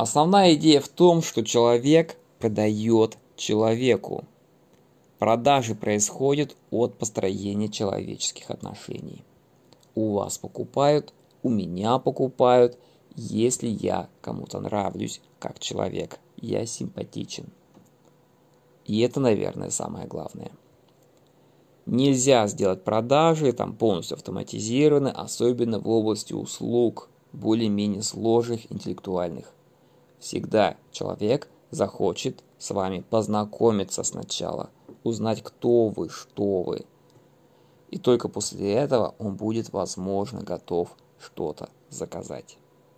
Основная идея в том, что человек продает человеку. Продажи происходят от построения человеческих отношений. У вас покупают, у меня покупают, если я кому-то нравлюсь как человек, я симпатичен. И это, наверное, самое главное. Нельзя сделать продажи там полностью автоматизированы, особенно в области услуг, более-менее сложных, интеллектуальных. Всегда человек захочет с вами познакомиться сначала, узнать, кто вы, что вы. И только после этого он будет, возможно, готов что-то заказать.